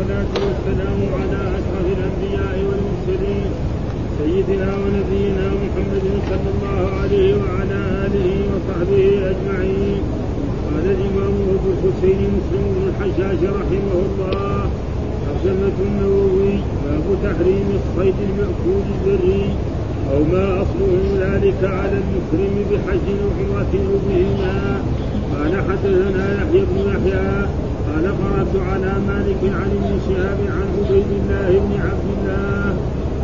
والصلاة والسلام على أشرف الأنبياء والمرسلين سيدنا ونبينا محمد صلى الله عليه وعلى آله وصحبه أجمعين. قال الإمام أبو الحسين مسلم بن الحجاج رحمه الله ترجمة النووي باب تحريم الصيد المأكول البري أو ما أصله ذلك على المكرم بحج أو عمرة أو بهما قال حدثنا يحيى بن يحيى قال قرأت على مالك عن ابن شهاب عن عبيد الله بن عبد الله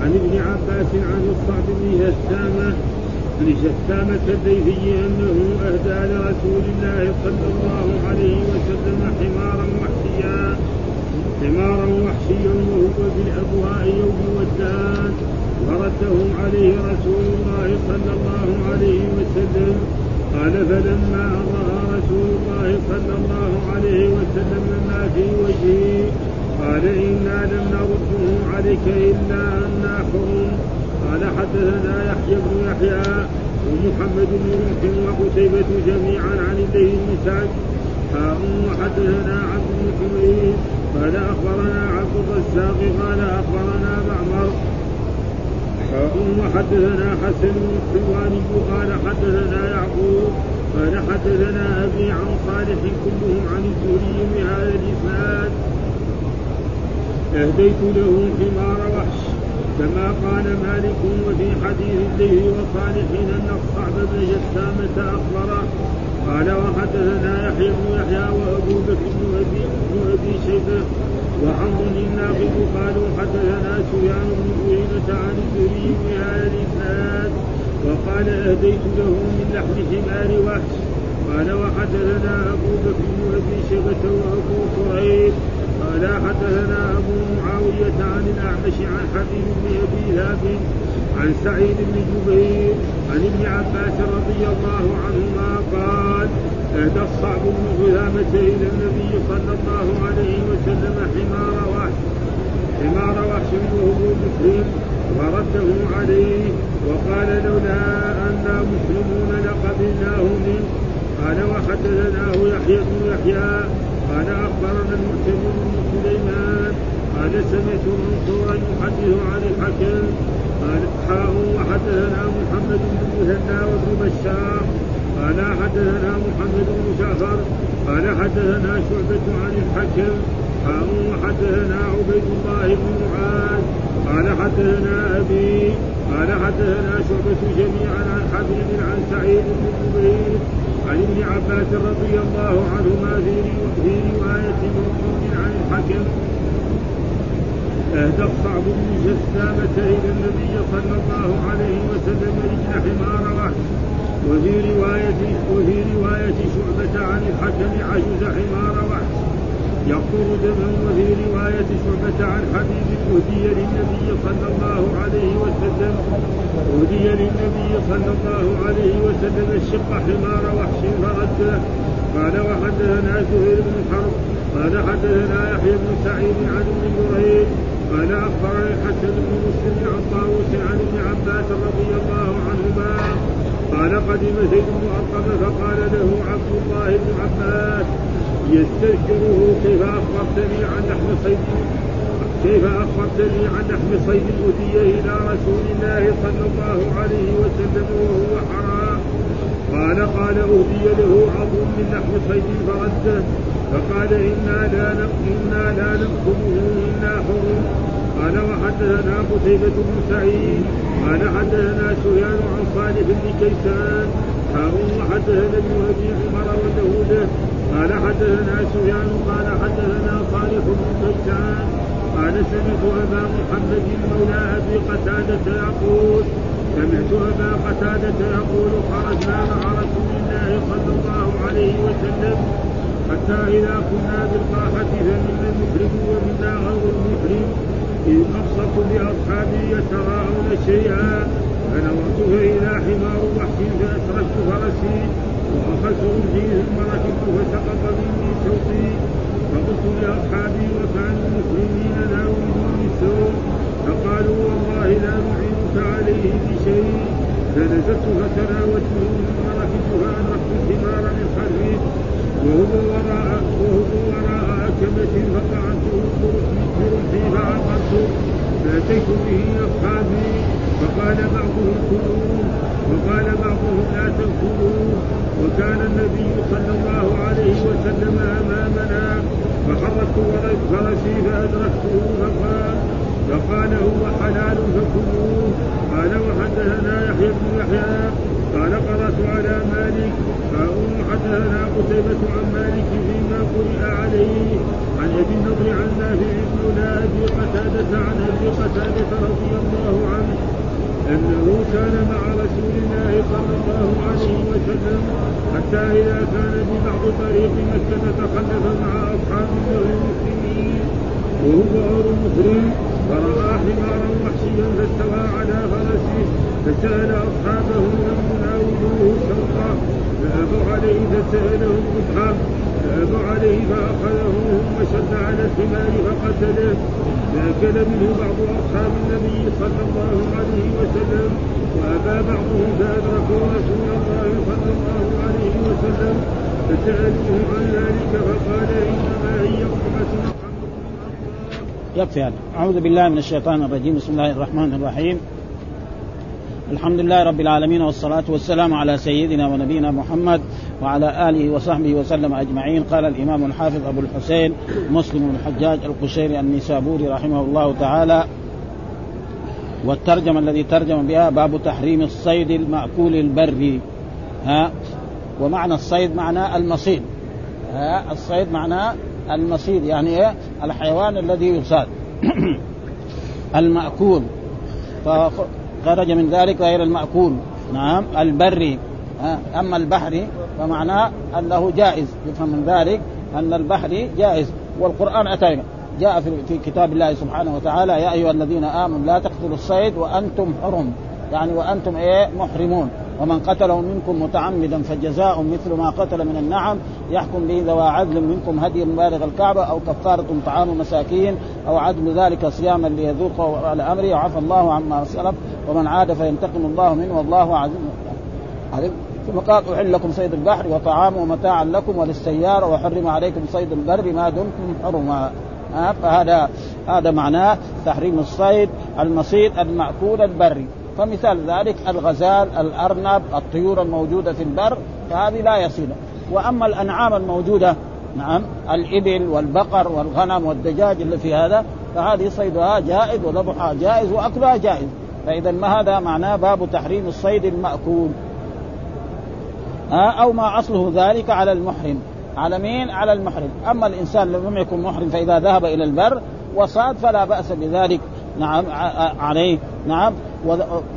عن ابن عباس عن الصعب بن هشامة بن شتامة الديفي أنه أهدى لرسول الله صلى الله عليه وسلم حمارا وحشيا حمارا وحشيا وهو بالأبواء يوم ودان ورده عليه رسول الله صلى الله عليه وسلم. قال فلما رأى رسول الله صلى الله عليه وسلم ما في وجهي قال إنا لم نرده عليك إلا أنا حرم قال حدثنا يحيى بن يحيى ومحمد بن رمح وقتيبة جميعا عن الليل بن سعد. وحدثنا عبد بن قال أخبرنا عبد الرزاق قال أخبرنا معمر. وحدثنا حسن الحلواني قال حدثنا يعقوب قال حدثنا أبي عن صالح كلهم عن الزهري بهذا الإسناد. أهديت له حمار وحش كما قال مالك وفي حديث الليل وصالح إن الصعب بن جسامة اخبره قال وحدثنا يحيى بن يحيى وأبو بكر بن أبي شيبة وعمر الناقد قالوا حدثنا سفيان بن عيينة عن الزهري بهذا الاسناد وقال أهديت له من لحم حمار وحش. قال وحدثنا أبو بكر بن أبي شيبة وأبو كريب قال حدثنا أبو معاوية عن الأعمش عن حبيب بن أبي ذاب عن سعيد بن جبير عن ابن عباس رضي الله عنهما قال أهدى الصعب بن غلامة إلى النبي صلى الله عليه وسلم حمار وحش. حمار وحش وهو مسلم ورده عليه وقال لولا أنا مسلمون لقبلناه منه قال وحدثناه يحيى بن يحيى قال أخبرنا المعتمر بن سليمان قال سمعت منصورا يحدث عن الحكم قال حاء وحدثنا محمد بن المثنى وابن بشار قال حدثنا محمد بن جعفر قال حدثنا شعبة عن الحكم حاء وحدثنا عبيد الله بن معاذ قال حدثنا أبي قال حدثنا شعبة جميعا عن حبيب عن سعيد بن جبير عن ابن عباس رضي الله عنهما في رواية موجود عن الحكم. أهدى الصعب بن جسامة إلى النبي صلى الله عليه وسلم رجل حمار وحش وفي رواية وفي رواية شعبة عن الحكم عجز حمار وحش. يقطر دما وفي رواية شعبة عن حبيب أهدي للنبي صلى الله عليه وسلم أهدي للنبي صلى الله عليه وسلم الشق حمار وحش. فرده قال وحدثنا زهير بن حرب قال حدثنا يحيى بن سعيد عن ابن جريج. قال أخبرني الحسن بن مسلم عن طاووس عن ابن عباس رضي الله عنهما قال قدم زيد بن أرقم فقال له عبد الله بن عباس يستذكره كيف أخبرتني عن لحم صيد كيف أخبرتني عن لحم صيد أهدي إلى رسول الله صلى الله عليه وسلم وهو حرام. قال قال أهدي له عظم من لحم صيد فرده. فقال إنا لا إنا لا نأكله إلا حرم. قال وحدثنا قتيبة بن سعيد قال حدثنا سفيان عن صالح بن كيسان هارون وحدثنا ابن أبي عمر وله قال حدثنا سفيان قال حدثنا صالح بن كيسان قال سمعت أبا محمد مولى أبي قتادة يقول سمعت أبا قتادة يقول خرجنا مع رسول الله صلى الله عليه وسلم حتى إذا كنا بالقاحه فمنا المحرم ومنا غير المحرم إذ أبصرت بأصحابي يتراءون شيئا فنظرت فإذا حمار وحش فأسرجت فرسي وأخذت رجلي ثم ركبت فسقط مني صوتي. فقلت لأصحابي وكانوا المسلمين لا يريدون السوء. فقالوا والله لا نعينك عليه بشيء. فنزلت فتناولته ثم ركبت فأدركت الحمار من خلفي وهو وراء وهو وراء أكمة فطعنته بركبي فأتيت به أصحابي فقال بعضهم كلوا وقال بعضهم لا تأكلوا وكان النبي صلى الله عليه وسلم أمامنا فحركت ولد فرسي فأدركته فقال فقال هو حلال فكلوه قال وحدثنا يحيى بن يحيى قال قرأت على مالك قالوا حدثنا قتيبة عن مالك فيما قرئ عليه عن أبي النضر عن نافع بن ابي قتادة عن أبي قتادة رضي الله عنه أنه كان مع رسول الله صلى الله عليه وسلم حتى إذا كان ببعض طريق مكة تخلف مع أصحاب له المسلمين وهو غير محرم فرأى حمارا وحشيا فاستوى على فرسه فسأل أصحابه أن يناولوه شوقا فأبوا عليه فسألهم مصحف فأبوا عليه فأخذه ثم شد على الحمار فقتله. فأكل منه بعض أصحاب النبي صلى الله عليه وسلم. وأبى بعضهم فأدركوا رسول الله صلى الله عليه وسلم. فسألوه عن ذلك فقال إنما هي قربة يكفي هذا أعوذ بالله من الشيطان الرجيم. بسم الله الرحمن الرحيم. الحمد لله رب العالمين والصلاة والسلام على سيدنا ونبينا محمد وعلى آله وصحبه وسلم أجمعين. قال الإمام الحافظ أبو الحسين مسلم بن الحجاج القشيري النيسابوري رحمه الله تعالى. والترجمة الذي ترجم بها باب تحريم الصيد المأكول البري. ها؟ ومعنى الصيد معناه المصيد. ها؟ الصيد معناه المصيد يعني إيه؟ الحيوان الذي يصاد. المأكول. فخرج من ذلك غير المأكول. نعم البري أما البحري فمعناه أنه جائز. يفهم من ذلك أن البحري جائز. والقرآن أتى جاء في كتاب الله سبحانه وتعالى يا أيها الذين آمنوا لا تقتلوا الصيد وأنتم حرم. يعني وأنتم إيه؟ محرمون. ومن قتله منكم متعمدا فجزاء مثل ما قتل من النعم. يحكم به ذوى عدل منكم هدي بالغ الكعبة أو كفارة طعام مساكين أو عدل ذلك صياما ليذوق على امره وعفى الله عما سلف. ومن عاد فينتقم الله منه والله عزيز. عليم ثم قال أحل لكم صيد البحر وطعامه متاعا لكم وللسيارة وحرم عليكم صيد البر ما دمتم حرما. فهذا هذا معناه تحريم الصيد المصيد المأكول البري. فمثال ذلك الغزال الأرنب الطيور الموجودة في البر فهذه لا يصيد. وأما الأنعام الموجودة نعم الإبل والبقر والغنم والدجاج اللي في هذا فهذه صيدها جائز وذبحها جائز وأكلها جائز. فإذا ما هذا معناه باب تحريم الصيد المأكول. أو ما أصله ذلك على المحرم. على مين؟ على المحرم، أما الإنسان لو لم يكن محرم فإذا ذهب إلى البر وصاد فلا بأس بذلك. نعم عليه. نعم.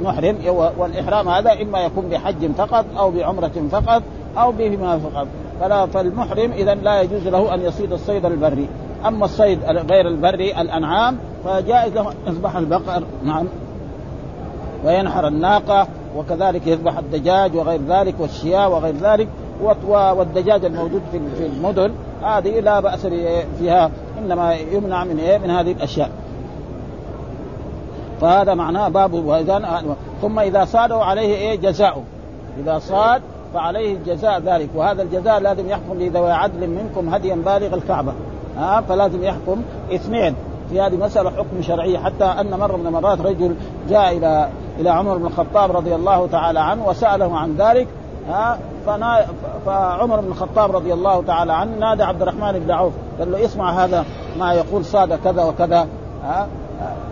محرم. والإحرام هذا إما يكون بحج فقط أو بعمرة فقط أو بهما فقط. فلا فالمحرم اذا لا يجوز له أن يصيد الصيد البري. أما الصيد غير البري الأنعام فجائز له ان يذبح البقر. نعم. وينحر الناقة وكذلك يذبح الدجاج وغير ذلك والشياء وغير ذلك والدجاج الموجود في المدن. هذه لا بأس فيها إنما يمنع من إيه؟ من هذه الأشياء. فهذا معناه باب واذا ثم إذا صادوا عليه إيه؟ جزاؤه إذا صاد فعليه الجزاء ذلك. وهذا الجزاء لازم يحكم لذوي عدل منكم هديا بالغ الكعبة. ها؟ فلازم يحكم اثنين. في هذه مسألة حكم شرعي. حتى أن مرة من المرات رجل جاء إلى إلى عمر بن الخطاب رضي الله تعالى عنه وسأله عن ذلك فنا فعمر بن الخطاب رضي الله تعالى عنه نادى عبد الرحمن بن عوف قال له اسمع هذا ما يقول صاد كذا وكذا ها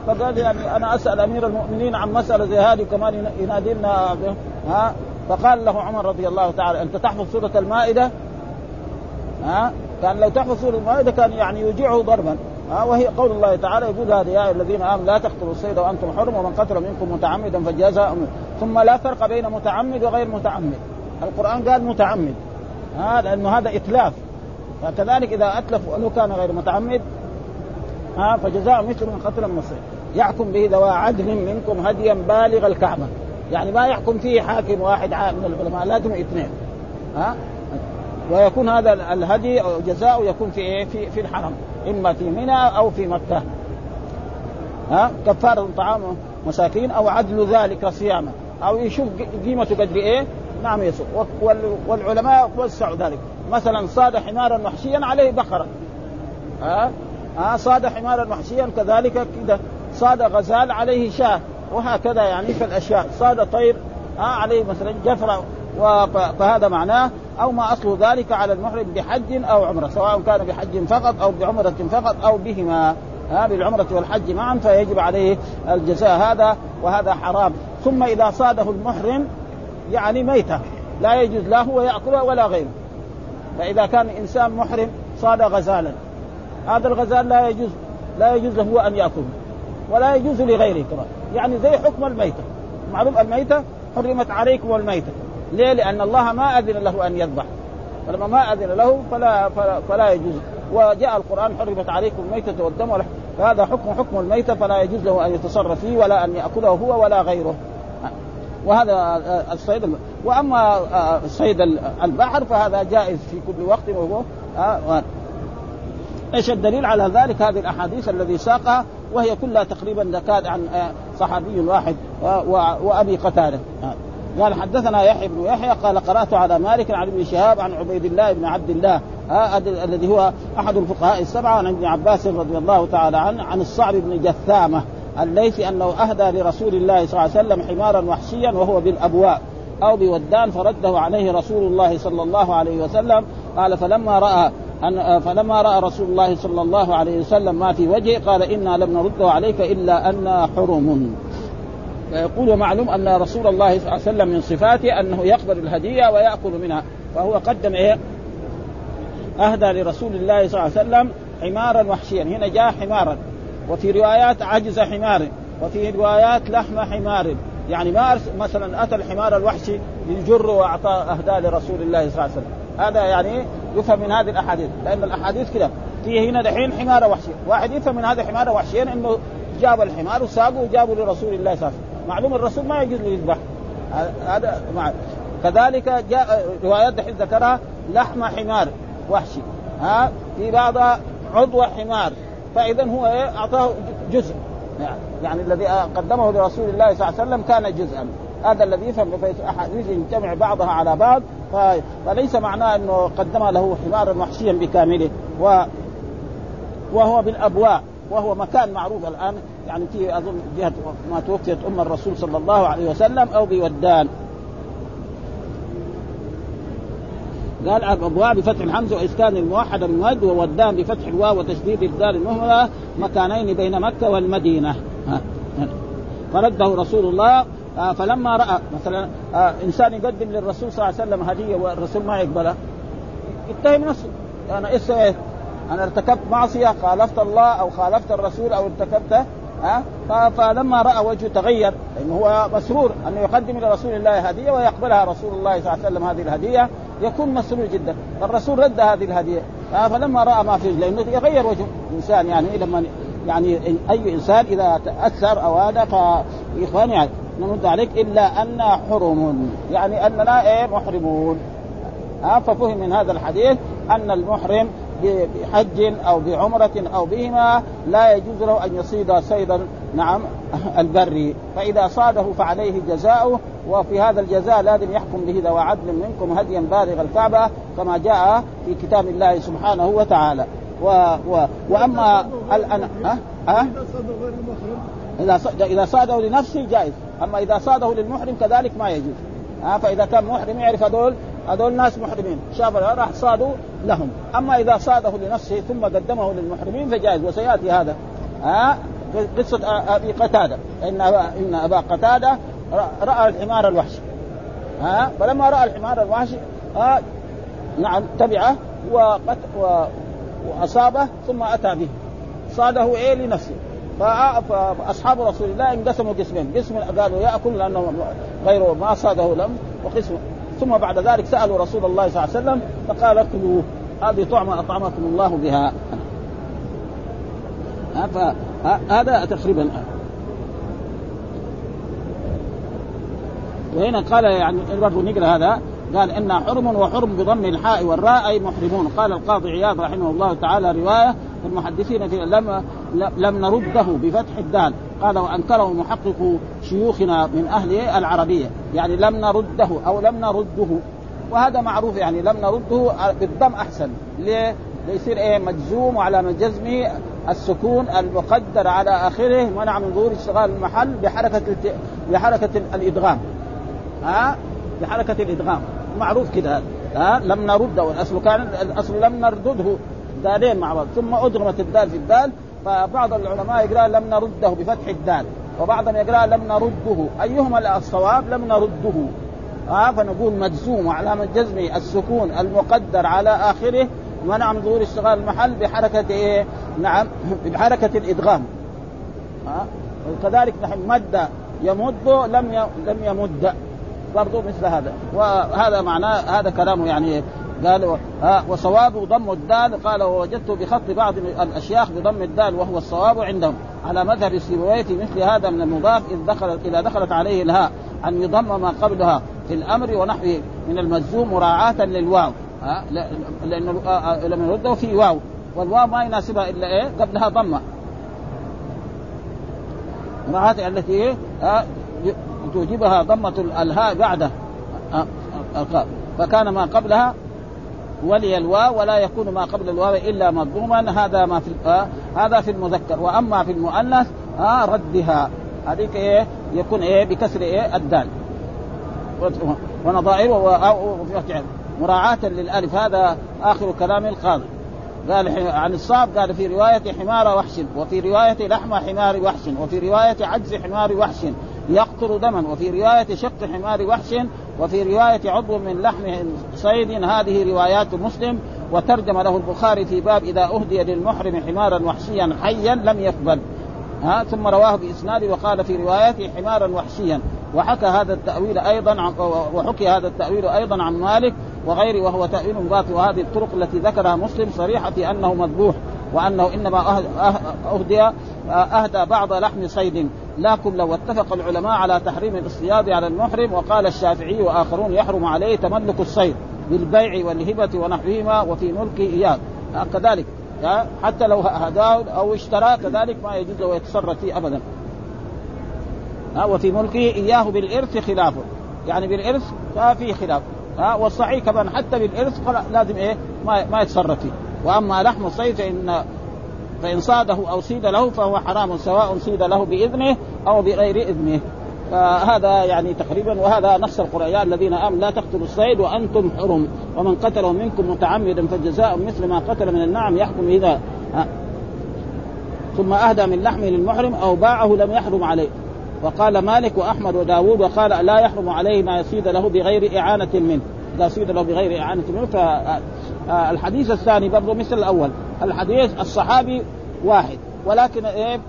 فقال يعني أنا أسأل أمير المؤمنين عن مسألة زي هذه كمان ينادي لنا ها فقال له عمر رضي الله تعالى أنت تحفظ سورة المائدة؟ ها كان لو تحفظ سورة المائدة كان يعني يوجعه ضربا. ها وهي قول الله تعالى يقول هذا يا الذين آمنوا لا تقتلوا الصيد وأنتم حرم ومن قتل منكم متعمدا فجزاء ثم لا فرق بين متعمد وغير متعمد. القرآن قال متعمد. ها لأنه هذا إتلاف. فكذلك إذا أتلف ولو كان غير متعمد ها فجزاء مثل من قتل الصيد. يحكم به ذوى عدل منكم هديا بالغ الكعبة. يعني ما يحكم فيه حاكم واحد من العلماء لازم اثنين. ها؟ ويكون هذا الهدي أو جزاء يكون في إيه؟ في في الحرم. إما في منى أو في مكة. ها؟ كفارة طعام مساكين أو عدل ذلك صياما. أو يشوف قيمته قد إيه؟ نعم يسوق والعلماء وسعوا ذلك. مثلا صاد حمارا وحشيا عليه بقرة. ها؟ ها؟ صاد حمارا وحشيا كذلك كذا صاد غزال عليه شاة. وهكذا يعني في الأشياء. صاد طير. آه عليه مثلا جفرة فهذا معناه أو ما أصل ذلك على المحرم بحج أو عمرة سواء كان بحج فقط أو بعمرة فقط أو بهما. ها بالعمرة والحج معا فيجب عليه الجزاء هذا وهذا حرام. ثم إذا صاده المحرم يعني ميتة لا يجوز لا هو يأكلها ولا غيره. فإذا كان إنسان محرم صاد غزالا. هذا الغزال لا يجوز لا يجوز له أن يأكله ولا يجوز لغيره كمان يعني زي حكم الميتة. معروف الميتة؟ حرمت عليكم الميتة. ليه؟ لأن الله ما أذن له أن يذبح. فلما ما أذن له فلا فلا, فلا يجوز. وجاء القرآن حرمت عليكم الميتة والدم فهذا حكم حكم الميتة فلا يجوز له أن يتصرف فيه ولا أن يأكله هو ولا غيره. وهذا الصيد وأما صيد البحر فهذا جائز في كل وقت وهو إيش الدليل على ذلك؟ هذه الأحاديث الذي ساقها وهي كلها تقريبا ذكاء عن صحابي واحد وأبي قتادة. قال حدثنا يحيى بن يحيى قال قرأت على مالك عن ابن شهاب عن عبيد الله بن عبد الله الذي هو أحد الفقهاء السبعة عن ابن عباس رضي الله تعالى عنه عن الصعب بن جثامة الليثي أنه أهدى لرسول الله صلى الله عليه وسلم حمارا وحشيا وهو بالأبواء أو بودان فرده عليه رسول الله صلى الله عليه وسلم قال فلما رأى أن فلما رأى رسول الله صلى الله عليه وسلم ما في وجهه قال إنا لم نرده عليك إلا أنا حرم. فيقول ومعلوم أن رسول الله صلى الله عليه وسلم من صفاته أنه يقبل الهدية ويأكل منها فهو قدم إيه؟ أهدى لرسول الله صلى الله عليه وسلم حمارا وحشيا. هنا جاء حمارا. وفي روايات عجز حمار وفي روايات لحم حمار. يعني ما مثلا أتى الحمار الوحشي يجر وأعطى أهدى لرسول الله صلى الله عليه وسلم. هذا يعني يفهم من هذه الأحاديث لأن الأحاديث كده. في هنا دحين حمار وحشي. واحد يفهم من هذا حمار وحشيا إنه جاب الحمار وساقه وجابه لرسول الله صلى الله عليه وسلم. معلوم الرسول ما يجوز له يذبح. هذا مع كذلك جاء روايات دحين ذكرها لحم حمار وحشي. ها في بعض عضو حمار. فاذا هو إيه؟ أعطاه جزء. يعني, يعني الذي قدمه لرسول الله صلى الله عليه وسلم كان جزءا. هذا الذي يفهم احاديث يجتمع بعضها على بعض. فليس معناه إنه قدم له حمارا وحشيا بكامله. و وهو بالأبواء. وهو مكان معروف الآن. يعني في أظن جهة ما توفيت أم الرسول صلى الله عليه وسلم أو بودان. قال أبواب بفتح الحمزه وإسكان الموحد المؤد وودان بفتح الواو وتشديد الدال المهمله مكانين بين مكة والمدينة. فرده رسول الله آه فلما رأى مثلا آه إنسان يقدم للرسول صلى الله عليه وسلم هدية والرسول ما يقبلها. يتهم نفسه. أنا إيش؟ أنا ارتكبت معصية خالفت الله أو خالفت الرسول أو ارتكبت ها؟ فلما رأى وجهه تغير لأنه هو مسرور أنه يقدم إلى رسول الله هدية ويقبلها رسول الله صلى الله عليه وسلم هذه الهدية يكون مسرور جدا. فالرسول رد هذه الهدية. فلما رأى ما فيه لأنه يغير وجه الإنسان يعني لما يعني أي إنسان إذا تأثر أو هذا فإخواني يعني نرد عليك إلا أن حرم يعني اننا إيه محرمون. ها؟ ففهم من هذا الحديث أن المحرم بحج أو بعمرة أو بهما لا يجوز له أن يصيد صيدا. نعم البري فإذا صاده فعليه جزاؤه وفي هذا الجزاء لازم يحكم به ذو عدل منكم هديا بالغ الكعبة كما جاء في كتاب الله سبحانه وتعالى. و و وأما الان ها؟ ها؟ إذا إذا صاده لنفسه جائز. أما إذا صاده للمحرم كذلك ما يجوز. فإذا كان محرم يعرف هذول هذول ناس محرمين. شاف راح صادوا لهم. أما إذا صاده لنفسه ثم قدمه للمحرمين فجائز وسيأتي هذا. ها؟ قصة أبي قتادة. إن إن أبا قتادة رأى الحمار الوحشي ها؟ فلما رأى الحمار الوحشي ها؟ نعم تبعه وقت و... وأصابه ثم أتى به. صاده إيه؟ لنفسه. فاصحاب رسول الله انقسموا قسمين، قسم قالوا يأكل لأنه غيره ما صاده لم وقسم ثم بعد ذلك سألوا رسول الله صلى الله عليه وسلم فقال اكلوا. هذه طعمة أطعمكم الله بها. فهذا تقريبا. وهنا قال يعني برضه نقرأ هذا قال إن حرم وحرم بضم الحاء والراء أي محرمون. قال القاضي عياض رحمه الله تعالى رواية المحدثين في لم لم نرده بفتح الدال. قال وأنكره محقق شيوخنا من أهل العربية. يعني لم نرده أو لم نرده. وهذا معروف يعني لم نرده بالضم أحسن. ليه؟ ليصير إيه؟ مجزوم وعلى جزمه السكون المقدر على آخره منع من ظهور اشتغال المحل بحركة بحركة الإدغام. ها بحركة الإدغام. معروف كده. ها لم نرده. الأصل كان الأصل لم نردده. دالين مع بعض. ثم أدغمت الدال في الدال فبعض العلماء يقرأ لم نرده بفتح الدال وبعضهم يقرأ لم نرده. أيهما الصواب؟ لم نرده. ها فنقول مجزوم وعلامة جزمه السكون المقدر على آخره. منع من ظهور اشتغال المحل بحركة إيه؟ نعم بحركة الإدغام. ها وكذلك نحن مد يمد لم لم يمد. برضو مثل هذا. وهذا معناه هذا كلامه يعني قال وصوابه ضم الدال. قال ووجدت بخط بعض الأشياخ بضم الدال وهو الصواب عندهم. على مذهب سيبويه في مثل هذا من المضاف إذ دخلت إذا دخلت عليه الهاء أن يضم ما قبلها. في الأمر ونحوه. من المجزوم مراعاة للواو. ها؟ لأنه لما يرده في واو. والواو ما يناسبها إلا إيه؟ قبلها ضمة. مراعاة التي إيه؟ توجبها ضمة الهاء بعده. فكان ما قبلها ولي الواو ولا يكون ما قبل الواو إلا مضموما. هذا ما في آه هذا في المذكر. وأما في المؤنث آه ردها. هذيك إيه؟ يكون إيه؟ بكسر إيه؟ الدال. ونظائره مراعاة للألف. هذا آخر كلام القاضي. قال عن الصعب قال في رواية حمار وحش وفي رواية لحم حمار وحش وفي رواية عجز حمار وحش يقطر دما وفي رواية شق حمار وحش وفي رواية عضو من لحم صيد. هذه روايات مسلم وترجم له البخاري في باب إذا أهدي للمحرم حمارا وحشيا حيا لم يقبل. ها ثم رواه بإسناد وقال في روايته حمارا وحشيا. وحكى هذا التأويل أيضا عن وحكي هذا التأويل أيضا عن مالك وغيره وهو تأويل باطل. وهذه الطرق التي ذكرها مسلم صريحة أنه مذبوح وأنه إنما أهدي أهدى بعض لحم صيد. لا كله واتفق العلماء على تحريم الاصطياد على المحرم وقال الشافعي وآخرون يحرم عليه تملك الصيد بالبيع والهبة ونحوهما وفي ملكه إياه كذلك حتى لو هداه أو اشترى كذلك ما يجوز له يتصرف فيه أبدا. ها وفي ملكه إياه بالإرث خلافه. يعني بالإرث ففي خلاف. ها والصحيح كمان حتى بالإرث لازم إيه؟ ما ما يتصرف فيه. وأما لحم الصيد فان فإن صاده أو صيد له فهو حرام سواء صيد له بإذنه أو بغير إذنه. فهذا يعني تقريبا وهذا نص القرآن الذين آمنوا لا تقتلوا الصيد وأنتم حرم. ومن قتله منكم متعمدا فجزاء مثل ما قتل من النعم يحكم اذا ثم أهدى من لحمه للمحرم أو باعه لم يحرم عليه. وقال مالك وأحمد وداود وقال لا يحرم عليه ما يصيد له بغير إعانة منه. إذا صيد له بغير إعانة منه فالحديث الثاني برضه مثل الأول. الحديث الصحابي واحد. ولكن إيه؟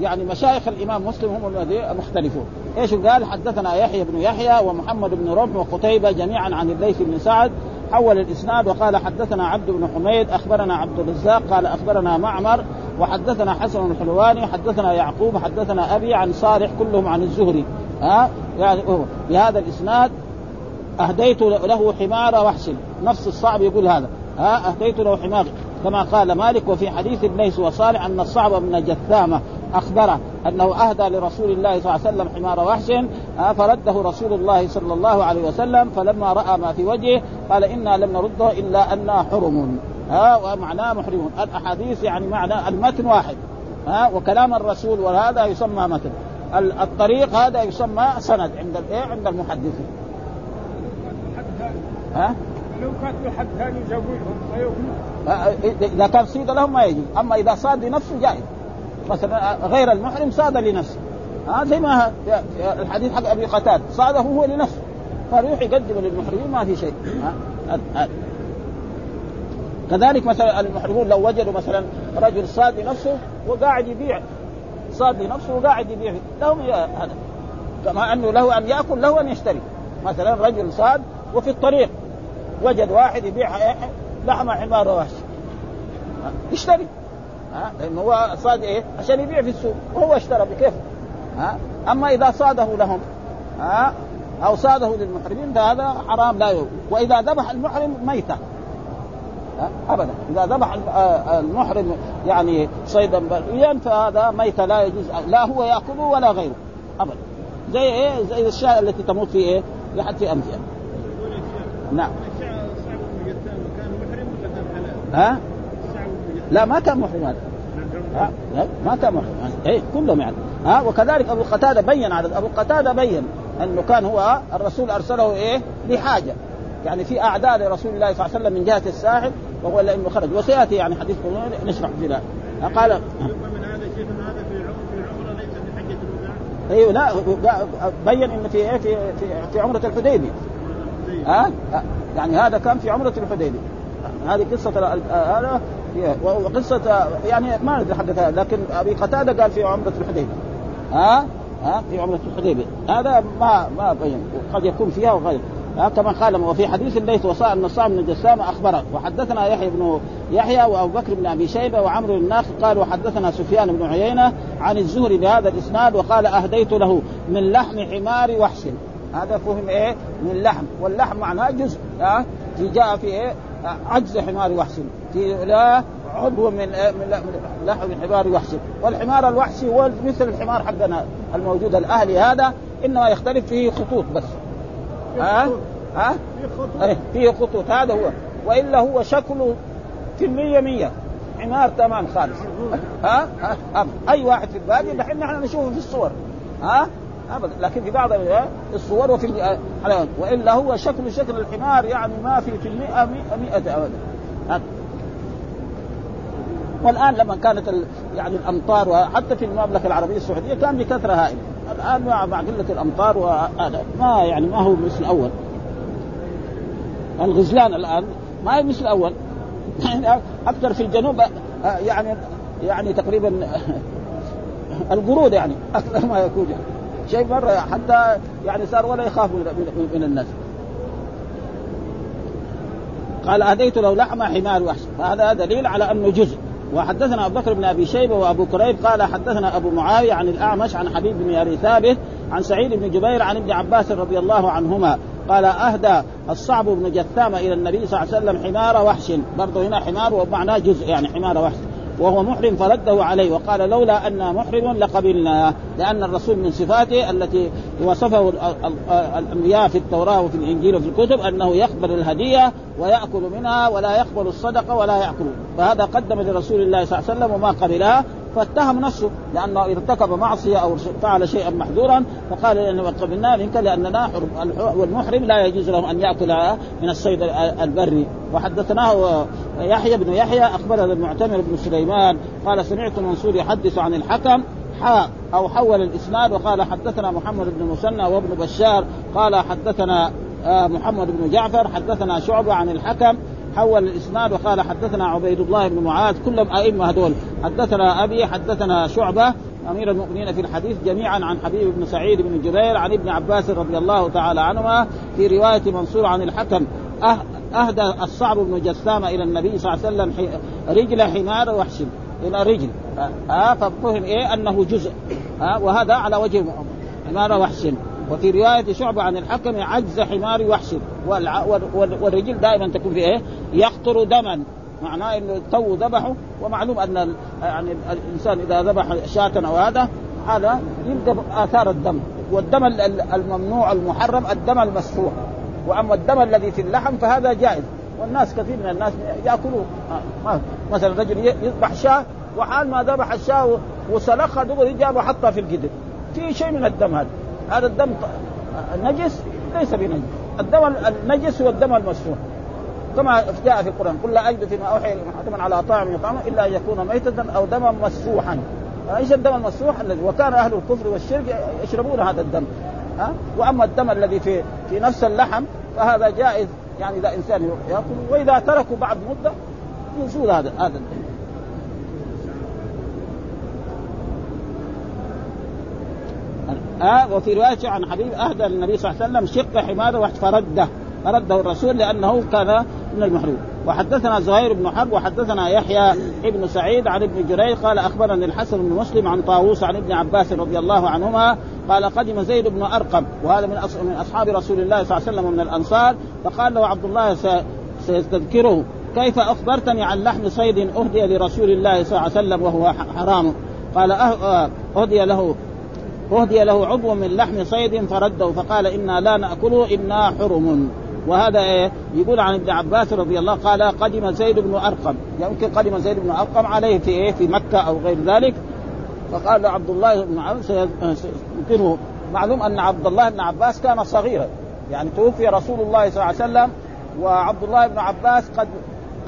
يعني مشايخ الإمام مسلم هم مختلفون. إيش قال؟ حدثنا يحيى بن يحيى ومحمد بن رمح وقتيبة جميعا عن الليث بن سعد حول الإسناد وقال حدثنا عبد بن حميد أخبرنا عبد الرزاق قال أخبرنا معمر وحدثنا حسن الحلواني حدثنا يعقوب حدثنا أبي عن صالح كلهم عن الزهري. ها؟ يعني بهذا الإسناد أهديت له حمار وحش نفس الصعب يقول هذا. ها؟ أهديت له حمار. كما قال مالك وفي حديث ليس وصالح أن الصعب بن جثامة أخبره أنه أهدى لرسول الله صلى الله عليه وسلم حمار وحش فرده رسول الله صلى الله عليه وسلم فلما رأى ما في وجهه قال إنا لم نرده إلا أنا حرم. ها ومعناه محرمون. الأحاديث يعني معنى المتن واحد ها وكلام الرسول وهذا يسمى متن. الطريق هذا يسمى سند عند الايه عند المحدثين. ها؟ لو كانوا حد ثاني اذا كان صيد لهم ما يجوز. أما إذا صاد لنفسه جائز. مثلا غير المحرم صاد لنفسه. ها زي ما الحديث حق أبي قتاد صاده هو لنفسه. فيروح يقدم للمحرمين ما في شيء. ها؟ كذلك مثلا المحرمون لو وجدوا مثلا رجل صاد لنفسه وقاعد يبيع صاد لنفسه وقاعد يبيع لهم هذا. كما أنه له أن يأكل له أن يشتري. مثلا رجل صاد وفي الطريق وجد واحد يبيع لحم حمار وحش يشتري. ها؟ لأنه هو صاد إيه؟ عشان يبيع في السوق. وهو اشترى بكيف؟ ها؟ أما إذا صاده لهم ها؟ أو صاده للمحرمين فهذا حرام لا يوجد. وإذا ذبح المحرم ميتة. ابدا. إذا ذبح المحرم يعني صيدا بريا فهذا ميت لا يجوز لا هو يأكله ولا غيره. ابدا. زي إيه؟ زي الشاة التي تموت في إيه؟ لحد في انفها نعم. ها؟ لا ما كان محرم هذا. ما كان محرم اي كلهم يعني. ها؟ وكذلك أبو قتادة بين هذا. أبو قتادة بين أنه كان هو الرسول أرسله إيه؟ لحاجة. يعني في أعداء لرسول الله صلى الله عليه وسلم من جهة الساحل وهو انه خرج وسيأتي يعني حديث نشرح في ذلك قال من هذا شيخ هذا في عمره ليس في حجه الوداع أيوه لا بين انه في إيه في في, في عمرة الحديبيه ها؟ يعني هذا كان في عمرة الحديبيه هذه قصة هذا وقصة يعني ما ندري حقتها لكن أبي قتادة قال في عمرة الحديبيه ها؟ ها؟ في عمرة الحديبيه هذا ما ما بين قد يكون فيها وغير كما قال وفي حديث الليث وصاء أن صاع بن جسام أخبره. وحدثنا يحيى بن يحيى وأبو بكر بن أبي شيبة وعمرو الناقد قال وحدثنا سفيان بن عيينة عن الزهري بهذا الإسناد وقال أهديت له من لحم حمار وحش. هذا فهم إيه؟ من لحم. واللحم معناه جزء ها؟ جاء في إيه؟ عجز حمار وحش. في لا عضو من إيه؟ من لحم حمار وحش. والحمار الوحشي هو مثل الحمار حقنا الموجود. الأهلي هذا إنما يختلف فيه خطوط بس. ها؟ ها؟ فيه خطوط. هذا هو. وإلا هو شكله في المية مية. حمار تمام خالص. ها, ها؟ أي واحد في الباديه دحين نحن نشوفه في الصور. ها؟ أبدا. لكن في بعض الصور وفي وإلا هو شكل شكل الحمار يعني ما في في المئة مئة, مئة أبدا. والآن لما كانت يعني الأمطار وحتى في المملكة العربية السعودية كان بكثرة هائلة. الآن مع قله الأمطار وهذا ما يعني ما هو مثل الأول. الغزلان الآن ما هي مثل الأول. أكثر في الجنوب يعني يعني تقريبا القرود يعني أكثر ما يكون. يعني. شيء مرة حتى يعني صار ولا يخاف من, الناس. قال أهديت له لحم حمار وحش فهذا دليل على أنه جزء. وحدثنا أبو بكر بن أبي شيبة وأبو كريب قال حدثنا أبو معاوية عن الأعمش عن حبيب بن أبي ثابت عن سعيد بن جبير عن ابن عباس رضي الله عنهما قال أهدى الصعب بن جثام إلى النبي صلى الله عليه وسلم حمار وحش. برضه هنا حمار ومعناه جزء يعني حمار وحش. وهو محرم فرده عليه وقال لولا أن محرم لقبلنا لأن الرسول من صفاته التي وصفه الأنبياء في التوراة وفي الإنجيل وفي الكتب أنه يقبل الهدية ويأكل منها ولا يقبل الصدقة ولا يأكل. فهذا قدم لرسول الله صلى الله عليه وسلم وما قبلها فاتهم نفسه لأنه ارتكب معصية أو فعل شيئا محذورا فقال ان قبلنا منك لأننا والمحرم لا يجوز له أن يأكل من الصيد البري. وحدثناه يحيى بن يحيى أخبرنا المعتمر بن سليمان قال سمعت منصور يحدث عن الحكم حاء أو حول الإسناد وقال حدثنا محمد بن مسنى وابن بشار قال حدثنا آه، محمد بن جعفر حدثنا شعبة عن الحكم حول الإسناد وقال حدثنا عبيد الله بن معاذ كلهم أئمة هذول. حدثنا أبي حدثنا شعبة أمير المؤمنين في الحديث جميعا عن حبيب بن سعيد بن جبير عن ابن عباس رضي الله تعالى عنهما في رواية منصور عن الحكم أه- أهدى الصعب بن جسام إلى النبي صلى الله عليه وسلم رجل حمار وحش إلى رجل. ها ففهم إيه؟ أنه جزء. ها وهذا على وجه حمار وحش وفي رواية شعبة عن الحكم عجز حمار وحش والرجل دائما تكون في إيه؟ يقطر دما. معناه إنه تو ذبحه. ومعلوم أن يعني الإنسان إذا ذبح شاة أو هذا هذا يبدا آثار الدم. والدم الممنوع المحرم الدم المسفوح. وأما الدم الذي في اللحم فهذا جائز. والناس كثير من الناس يأكلوه. مثلا رجل يذبح شاة وحال ما ذبح الشاة وسلخها دغري جابها حطها في القدر. في شيء من الدم هذا. هذا الدم نجس ليس بنجس. الدم النجس هو الدم المسفوح. كما جاء في القرآن لا أجد فيما أوحي محتما على طاعم يطعمه إلا أن يكون ميتة أو دما مسفوحا. إيش الدم المسفوح؟ الذي وكان أهل الكفر والشرك يشربون هذا الدم. ها؟ وأما الدم الذي في في نفس اللحم فهذا جائز. يعني إذا إنسان يأكل وإذا تركوا بعد مدة يزول هذا هذا الدم. آه وفي رواية عن حبيب أهدى النبي صلى الله عليه وسلم شق حماره فرده فرده الرسول لأنه كان من المحروم. وحدثنا زهير بن حرب وحدثنا يحيى ابن سعيد عن ابن جريج قال أخبرني الحسن بن مسلم عن طاووس عن ابن عباس رضي الله عنهما قال قدم زيد بن أرقم وهذا من من أصحاب رسول الله صلى الله عليه وسلم من الأنصار فقال له عبد الله سيستذكره كيف أخبرتني عن لحم صيد أهدي لرسول الله صلى الله عليه وسلم وهو حرام؟ قال أه-، آه، أهدي له أهدي له عضو من لحم صيد فرده فقال إنا لا نأكله إنا حرم. وهذا إيه؟ يقول عن ابن عباس رضي الله قال قدم زيد بن أرقم. يمكن يعني قدم زيد بن أرقم عليه في إيه؟ في مكة أو غير ذلك. فقال عبد الله بن عباس يمكنه معلوم أن عبد الله بن عباس كان صغيرا. يعني توفي رسول الله صلى الله عليه وسلم وعبد الله بن عباس قد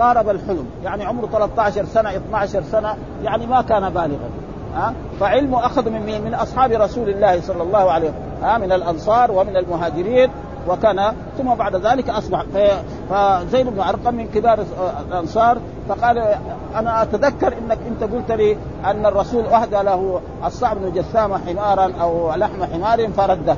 قارب الحلم. يعني عمره 13 سنة 12 سنة يعني ما كان بالغا. ها؟ فعلمه أخذ من مين؟ من أصحاب رسول الله صلى الله عليه وسلم. ها؟ من الأنصار ومن المهاجرين وكان ثم بعد ذلك أصبح. فزيد بن أرقم من كبار الأنصار فقال أنا أتذكر إنك أنت قلت لي أن الرسول أهدى له الصعب بن جثامه حمارا أو لحم حمار فرده.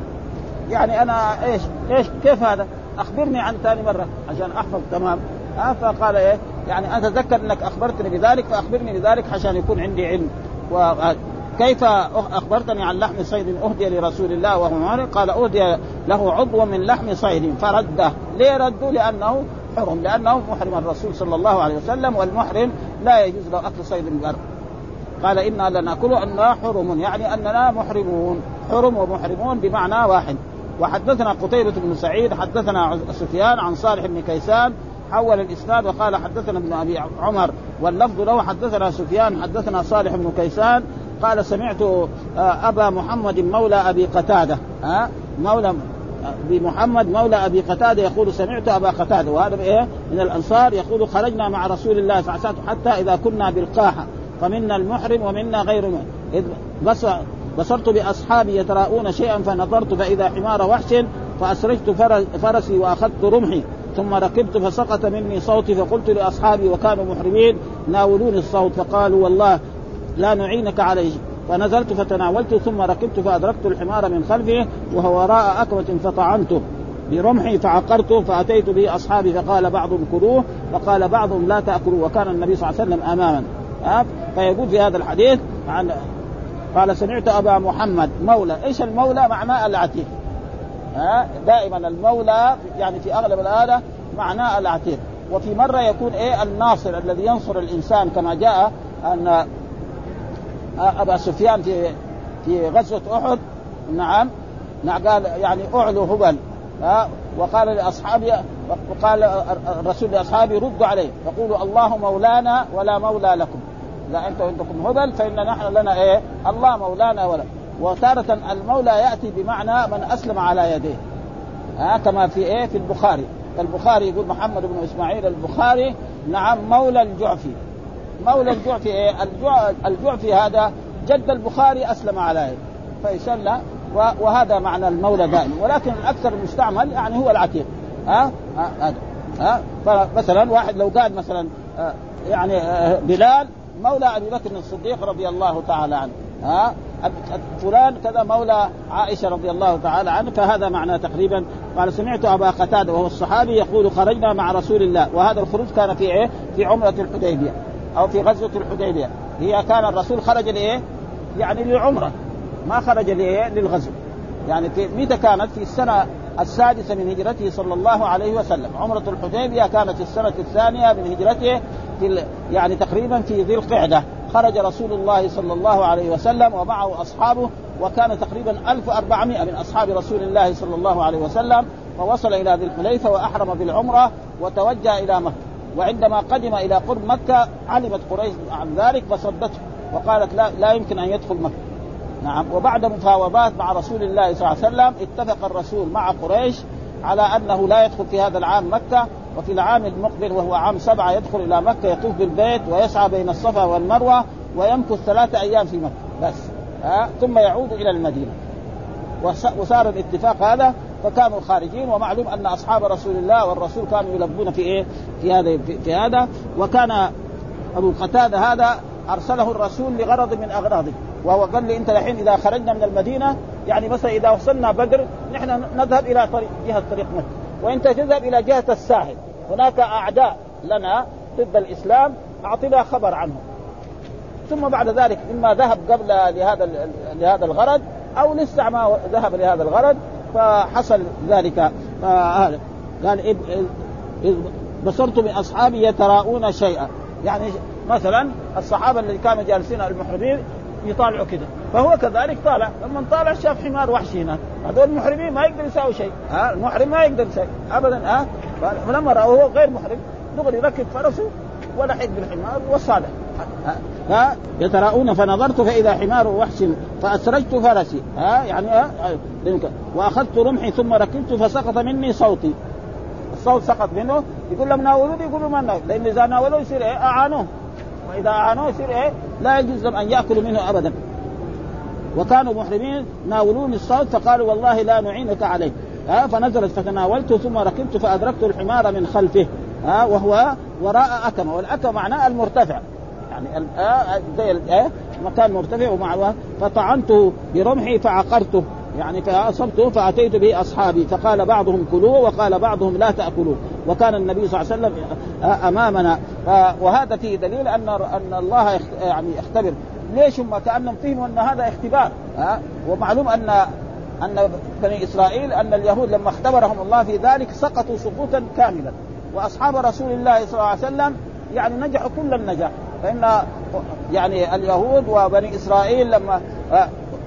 يعني أنا إيش إيش كيف هذا؟ أخبرني عن ثاني مرة عشان أحفظ تمام؟ ها؟ فقال إيه؟ يعني أتذكر إنك أخبرتني بذلك فأخبرني بذلك عشان يكون عندي علم. كيف أخبرتني عن لحم صيد أهدي لرسول الله وهو معرض قال أهدي له عضو من لحم صيد فرده. ليه ردوا لأنه حرم لأنه محرم. الرسول صلى الله عليه وسلم والمحرم لا يجوز له أكل صيد البر. قال أنا لنأكله اننا حرم يعني أننا محرمون. حرم ومحرمون بمعنى واحد. وحدثنا قتيبة بن سعيد حدثنا سفيان عن صالح بن كيسان حول الإسناد وقال حدثنا ابن أبي عمر واللفظ له حدثنا سفيان حدثنا صالح بن كيسان قال سمعت آه، أبا محمد مولى أبي قتادة ها مولى بمحمد مولى أبي قتادة يقول سمعت أبا قتادة وهذا إيه؟ من الأنصار يقول خرجنا مع رسول الله صلى الله عليه وسلم حتى إذا كنا بالقاحة فمنا المحرم ومنا غير بس بصرت بأصحابي يتراءون شيئا فنظرت فإذا حمار وحش فأسرجت فرسي وأخذت رمحي. ثم ركبت فسقط مني صوتي فقلت لأصحابي وكانوا محرمين ناولوني الصوت فقالوا والله لا نعينك عليه. فنزلت فتناولته ثم ركبت فأدركت الحمار من خلفه وهو وراء اكمه فطعنته. برمحي فعقرته فأتيت به أصحابي فقال بعضهم كلوه وقال بعضهم لا تأكلوا وكان النبي صلى الله عليه وسلم اماما. فيقول في هذا الحديث عن قال سمعت أبا محمد مولى إيش المولى معناه العتيق؟ ها؟ دائما المولى يعني في أغلب الآلة معناه العتيق. وفي مرة يكون إيه؟ الناصر الذي ينصر الإنسان كما جاء أن أبا سفيان في في غزوة أحد. نعم. نعم قال يعني اعلوا هبل ها؟ وقال لاصحابه وقال الرسول لاصحابه ردوا عليه. يقولوا الله مولانا ولا مولى لكم. إذا أنتم عندكم هبل فإن نحن لنا إيه؟ الله مولانا ولا وتارة المولى يأتي بمعنى من أسلم على يديه. ها كما في إيه؟ في البخاري. البخاري يقول محمد بن إسماعيل البخاري نعم مولى الجعفي. مولى الجعفي إيه؟ الجعفي هذا جد البخاري أسلم على يده فيسلى وهذا معنى المولى دائما. ولكن الأكثر المستعمل يعني هو العتيق. ها هذا. ها؟ فمثلا واحد لو قال مثلا آه، يعني آه، بلال مولى أبي بكر الصديق رضي الله تعالى عنه. ها فلان كذا مولى عائشة رضي الله تعالى عنه فهذا معناه تقريبا قال سمعت أبا قتادة وهو الصحابي يقول خرجنا مع رسول الله وهذا الخروج كان في إيه؟ في عمرة الحديبية أو في غزوة الحديبية هي كان الرسول خرج لإيه؟ يعني للعمره ما خرج لإيه؟ للغزو يعني في متى كانت؟ في السنة السادسة من هجرته صلى الله عليه وسلم، عمرة الحديبية كانت في السنة الثانية من هجرته في يعني تقريبا في ذي القعدة خرج رسول الله صلى الله عليه وسلم ومعه أصحابه وكان تقريبا 1400 من أصحاب رسول الله صلى الله عليه وسلم فوصل إلى ذي الحليفة وأحرم بالعمرة وتوجه إلى مكة. وعندما قدم إلى قرب مكة علمت قريش عن ذلك فصدته وقالت لا لا يمكن أن يدخل مكة. نعم. وبعد مفاوضات مع رسول الله صلى الله عليه وسلم اتفق الرسول مع قريش على أنه لا يدخل في هذا العام مكة وفي العام المقبل وهو عام سبعة يدخل إلى مكة يطوف بالبيت ويسعى بين الصفا والمروة ويمكث ثلاثة أيام في مكة. بس. ها؟ ثم يعود إلى المدينة. وصار الاتفاق هذا فكانوا خارجين ومعلوم أن أصحاب رسول الله والرسول كانوا يلبون في إيه؟ في هذا في هذا. وكان أبو قتادة هذا أرسله الرسول لغرض من أغراضه. وهو قال لي أنت الحين إذا خرجنا من المدينة يعني مثلا إذا وصلنا بدر نحن نذهب إلى طريق جهة طريق مكة. وانت تذهب إلى جهة الساحل. هناك اعداء لنا ضد الاسلام اعطنا خبر عنهم. ثم بعد ذلك اما ذهب قبل لهذا لهذا الغرض أو لسه ما ذهب لهذا الغرض فحصل ذلك. قال إذ بصرت من اصحابي يتراءون شيئا. يعني مثلا الصحابة الذين كانوا جالسين المحرمين يطالعوا كذا فهو كذلك طالع. لما طالع شاف حمار وحشي هناك هذول المحرمين ما يقدر يساوي شيء. ها المحرم ما يقدر يساوي. ابدا ها. فلما راوه هو غير محرم دغري ركب فرسه ولحق بالحمار وصاله ها يتراءون فنظرت فإذا حمار وحش فأسرجت فرسي. ها يعني ها وأخذت رمحي ثم ركبت فسقط مني صوتي. الصوت سقط منه. يقول لهم ناولوني. يقولوا ما ناول لأن إذا ناولوه يصير إيه؟ اعانوه وإذا اعانوه يصير إيه؟ لا يجوز لهم أن يأكلوا منه ابدا. وكانوا محرمين ناولوني الصوت فقالوا والله لا نعينك عليه ها فنزلت فتناولته ثم ركبت فأدركت الحمار من خلفه. ها وهو وراء أكمة. والأكمة معناه المرتفع. يعني زي مكان مرتفع ومع فطعنته برمحي فعقرته. يعني فاصبته فأتيت به أصحابي. فقال بعضهم كلوه وقال بعضهم لا تاكلوه وكان النبي صلى الله عليه وسلم أمامنا. وهذا فيه دليل أن أن الله يعني يختبر. ليش هم؟ كأنهم فهموا ان هذا اختبار. ها ومعلوم ان أن بني إسرائيل أن اليهود لما اختبرهم الله في ذلك سقطوا سقوطا كاملا. وأصحاب رسول الله صلى الله عليه وسلم يعني نجحوا كل النجاح. فإن يعني اليهود وبني إسرائيل لما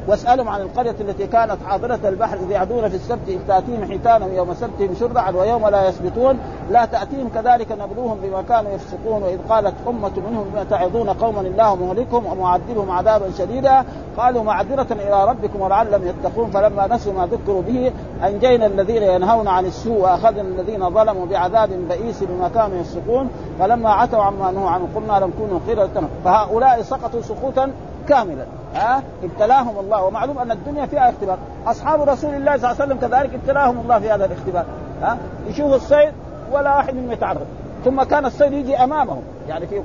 واسألهم عن القرية التي كانت حاضرة البحر إذ يعدون في السبت إذ تأتيهم حيتانهم يوم سبتهم شرعا ويوم لا يسبتون. لا تأتيهم كذلك نبلوهم بما كانوا يفسقون. وإذ قالت أمة منهم بما تعظون قوما الله مهلكهم ومعذبهم عذابا شديدا قالوا معذرة إلى ربكم ولعلهم يتقون فلما نسوا ما ذكروا به أنجينا الذين ينهون عن السوء وأخذنا الذين ظلموا بعذاب بئيس بما كانوا يفسقون. فلما عتوا عما نهوا عنه قلنا لم كونوا قردة. فهؤلاء سقطوا سقوطا كاملا ها؟ ابتلاهم الله. ومعلوم أن الدنيا فيها اختبار. أصحاب رسول الله صلى الله عليه وسلم كذلك ابتلاهم الله في هذا الاختبار. ها؟ يشوفوا الصيد ولا واحد منهم يتعرض. ثم كان الصيد يجي أمامهم. يعني في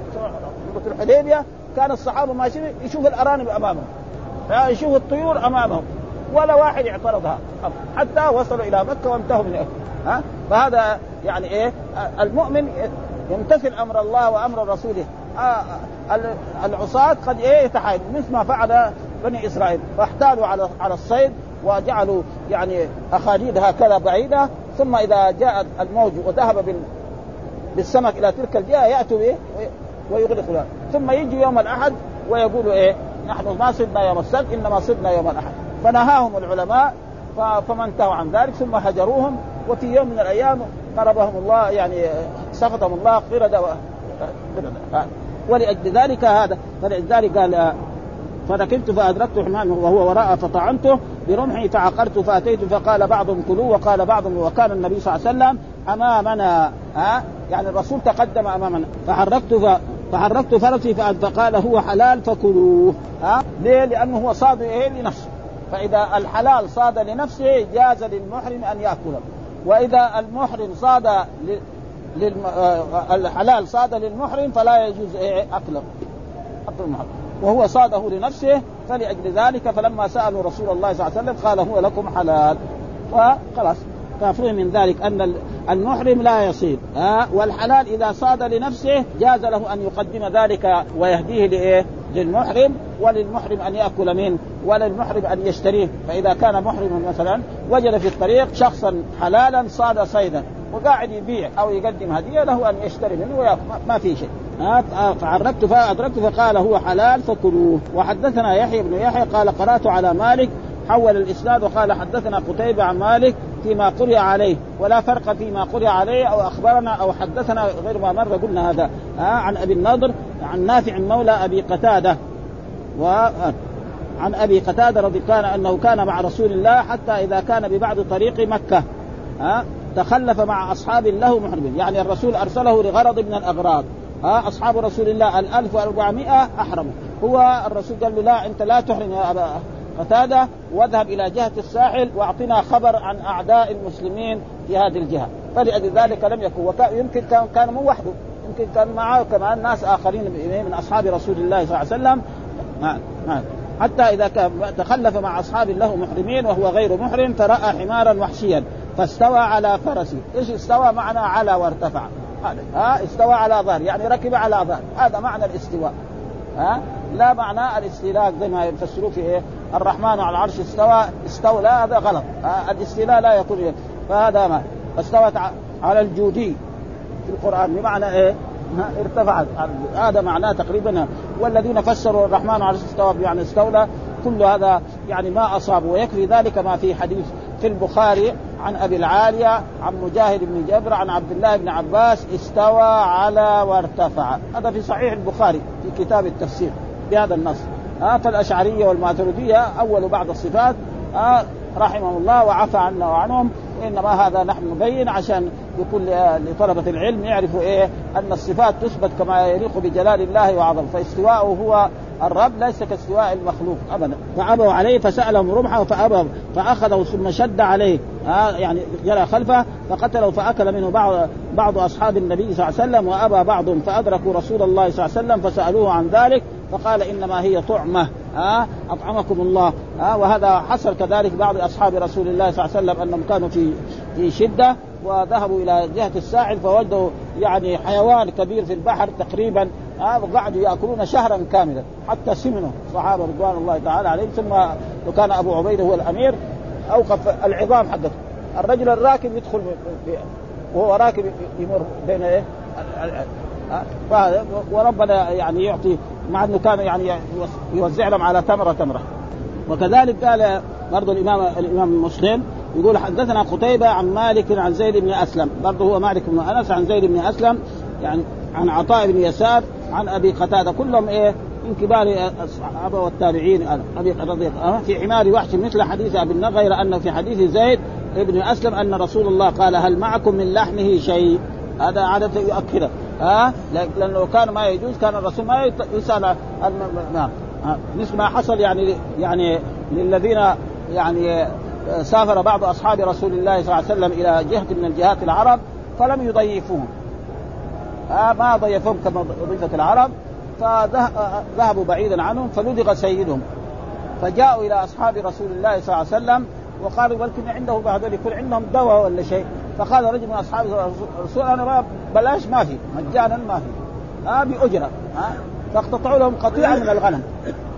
الحديبية كان الصحابة ماشيين يشوف الأرانب أمامهم. يشوف الطيور أمامهم. ولا واحد اعترضها. حتى وصلوا إلى مكة وانتهوا من ها؟ فهذا يعني إيه؟ المؤمن يمتثل أمر الله وأمر رسوله. العصاة قد إيه يتحايلوا مثل ما فعل بني إسرائيل. فاحتالوا على على الصيد وجعلوا يعني اخاديد هكذا بعيدة. ثم إذا جاء الموج وذهب بال بالسمك إلى تلك الجهة يأتوا به ويغلقوا ثم يجي يوم الأحد ويقولوا إيه؟ نحن ما صدنا يوم السبت إنما صدنا يوم الأحد. فنهاهم العلماء فما انتهوا عن ذلك ثم هجروهم. وفي يوم من الأيام ضربهم الله يعني سقطهم الله قردة ولأجل ذلك هذا فلذلك قال فركبت فأدركت حمامه وهو وراء فطعنته برمحي فعقرت فأتيت فقال بعضهم كلوا وقال بعضهم وكان النبي صلى الله عليه وسلم أمامنا ها يعني الرسول تقدم أمامنا. فحركت ف... فحركت فرسي فقال هو حلال فكلوه ها ليه؟ لأنه هو صاد إيه؟ لنفسه. فإذا الحلال صاد لنفسه جاز للمحرم أن يأكله. وإذا المحرم صاد للم... آه، الحلال صاد للمحرم فلا يجوز إيه أكله. أكل المحرم. وهو صاده لنفسه فلأجل ذلك فلما سألوا رسول الله صلى الله عليه وسلم قال هو لكم حلال. وخلاص. ففهم من ذلك أن المحرم لا يصيد. ها والحلال إذا صاد لنفسه جاز له أن يقدم ذلك ويهديه لإيه؟ للمحرم وللمحرم أن يأكل منه وللمحرم أن يشتريه. فإذا كان محرما مثلا وجد في الطريق شخصا حلالا صاد صيدا. وقاعد يبيع أو يقدم هدية له أن يشتري منه ويأكل ما في شيء. فعرفت فادركت فقال هو حلال فكلوه. وحدثنا يحيى بن يحيى قال قرأت على مالك حول الإسناد وقال حدثنا قتيبة عن مالك فيما قرئ عليه. ولا فرق فيما قرئ عليه أو أخبرنا أو حدثنا غير ما مر قلنا هذا. عن أبي النضر عن نافع مولى أبي قتادة. و عن أبي قتادة رضي الله عنه أنه كان مع رسول الله حتى إذا كان ببعض طريق مكة. ها؟ تخلف مع أصحاب له محرمين. يعني الرسول أرسله لغرض من الأغراض. ها أصحاب رسول الله ال 1400 أحرموا. هو الرسول قال له لا أنت لا تحرم يا أبا قتادة. واذهب إلى جهة الساحل وأعطنا خبر عن أعداء المسلمين في هذه الجهة. فلأجل ذلك لم يكن. ويمكن كان كان مو وحده. يمكن كان معه كمان ناس آخرين من أصحاب رسول الله صلى الله عليه وسلم. حتى إذا كان تخلف مع أصحاب له محرمين وهو غير محرم فرأى حمارا وحشيا. فاستوى على فرسه، إيش استوى؟ معنى على وارتفع. ها؟ استوى على ظهر. يعني ركب على ظهر. هذا معنى الاستواء. ها؟ لا معنى الاستيلاء زي ما يفسروه في إيه؟ الرحمن على العرش استوى استولى هذا غلط. الاستيلاء لا يكون إيه؟ فهذا ما. استوت على الجودي في القرآن. بمعنى إيه؟ ارتفعت. هذا معناه تقريبا. والذين فسروا الرحمن على استوى يعني استولى. كل هذا يعني ما اصابه ويكفي ذلك ما في حديث في البخاري عن أبي العالية عن مجاهد بن جبر عن عبد الله بن عباس استوى على وارتفع. هذا في صحيح البخاري في كتاب التفسير بهذا النص. آه فالأشعرية والماتريدية اولوا بعض الصفات آه رحمهم الله وعفى عنا وعنهم. إنما هذا نحن نبين عشان يكون لطلبة العلم يعرفوا إيه أن الصفات تثبت كما يليق بجلال الله وعظمه فاستواءه هو الرب ليس كاستواء المخلوق ابدا. فأبوا عليه فسألهم رمحه فأبوا فاخذه ثم شد عليه. آه يعني جرى خلفه فقتله فأكل منه بعض بعض أصحاب النبي صلى الله عليه وسلم وأبى بعضهم فأدركوا رسول الله صلى الله عليه وسلم فسألوه عن ذلك فقال إنما هي طعمة. ها أطعمكم الله. ها وهذا حصل كذلك بعض أصحاب رسول الله صلى الله عليه وسلم أنهم كانوا في في شدة. وذهبوا إلى جهة الساحل فوجدوا يعني حيوان كبير في البحر تقريبا ها وقعدوا يأكلون شهرا كاملا حتى سمنوا الصحابه رضوان الله تعالى عليهم. ثم وكان أبو عبيدة هو الأمير أوقف العظام حقته. الرجل الراكب يدخل وهو راكب يمر بين إيه؟ وربنا يعني يعطي مع إنه كان يعني يوزع لهم على تمرة تمرة. وكذلك قال برضه الإمام الإمام مسلم يقول حدثنا قتيبة عن مالك عن زيد بن أسلم برضه هو مالك بن أنس عن زيد بن أسلم يعني عن عطاء بن يسار عن أبي قتادة كلهم إيه؟ من كبار الصحابة والتابعين أبي رضي في حمار وحش مثل حديث أبي النغ غير أنه في حديث زيد بن أسلم أن رسول الله قال هل معكم من لحمه شيء؟ هذا عادة يؤكده ها؟ لأنه كان ما يجوز كان الرسول ما يسأل نعم. مثل ما حصل يعني يعني للذين يعني سافر بعض أصحاب رسول الله صلى الله عليه وسلم إلى جهة من الجهات العرب فلم يضيفوهم. ها ما ضيفوهم كما ضيفت العرب فذهبوا بعيدا عنهم فلدغ سيدهم. فجاءوا إلى أصحاب رسول الله صلى الله عليه وسلم وقالوا بلكن عنده بعض يكون عندهم دواء ولا شيء. فقال رجل من أصحاب الرسول أنا بلاش ما في مجانا ما في. آه بأجرة. آه فاقتطعوا لهم قطيعه من الغنم.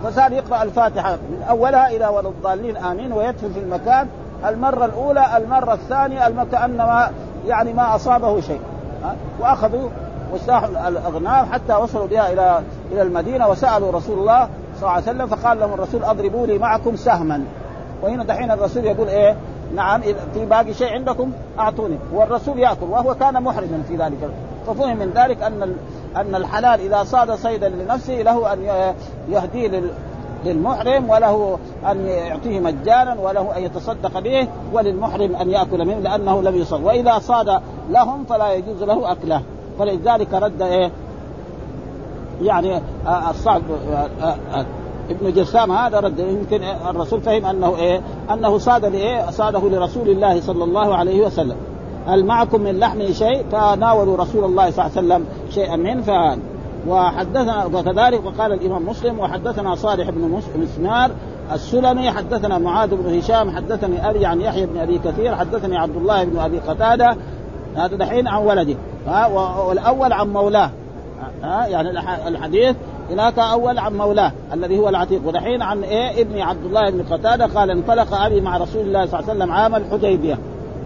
فصار يقرأ الفاتحة من أولها إلى ولا الضالين آمين ويدفن في المكان. المرة الأولى المرة الثانية الم... كانما يعني ما أصابه شيء. ها؟ وأخذوا واستاحوا الأغنام حتى وصلوا بها إلى إلى المدينة وسألوا رسول الله صلى الله عليه وسلم فقال لهم الرسول أضربوا لي معكم سهما. وهنا دحين الرسول يقول إيه؟ نعم في باقي شيء عندكم؟ أعطوني. والرسول يأكل وهو كان محرما في ذلك ففهم من ذلك أن أن الحلال إذا صاد صيدا لنفسه له أن يهديه للمحرم وله أن يعطيه مجانا وله أن يتصدق به وللمحرم أن يأكل منه لأنه لم يصد وإذا صاد لهم فلا يجوز له أكله فلذلك رد إيه يعني الصعب ابن جسام هذا رد يمكن الرسول فهم أنه إيه؟ أنه صاد لإيه؟ صاده لرسول الله صلى الله عليه وسلم. هل معكم من لحمه شيء؟ فناولوا رسول الله صلى الله عليه وسلم شيئا منه ف وحدثنا وكذلك وقال الإمام مسلم وحدثنا صالح بن مسمار السلمي حدثنا معاذ بن هشام حدثني أبي عن يحيى بن أبي كثير حدثني عبد الله بن أبي قتادة. هذا دحين عن ولده. ها والأول عن مولاه. ها يعني الحديث هناك أول عن مولاه الذي هو العتيق. ودحين عن إيه؟ ابن عبد الله بن قتادة قال انطلق أبي مع رسول الله صلى الله عليه وسلم عام الحديبية.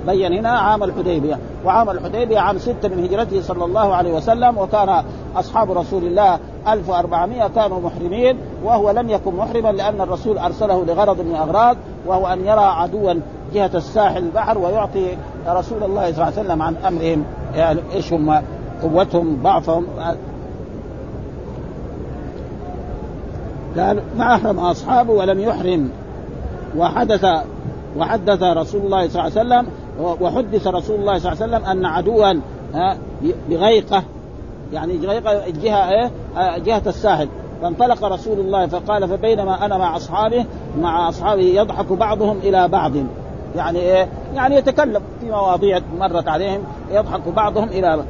بين هنا عام الحديبية وعام الحديبية عام ستة من هجرته صلى الله عليه وسلم وكان أصحاب رسول الله 1400 كانوا محرمين وهو لم يكن محرما لأن الرسول أرسله لغرض من أغراض وهو أن يرى عدوا جهة الساحل البحر ويعطي رسول الله صلى الله عليه وسلم عن أمرهم يعني إيش هم قوتهم ضعفهم. قال ما احرم أصحابه ولم يحرم. وحدث وحدث رسول الله صلى الله عليه وسلم وحدث رسول الله صلى الله عليه وسلم أن عدوا بغيقة يعني غيقة الجهة إيه جهة الساحل فانطلق رسول الله فقال فبينما أنا مع أصحابه مع أصحابه يضحك بعضهم إلى بعض. يعني إيه؟ يعني يتكلم في مواضيع مرت عليهم يضحك بعضهم إلى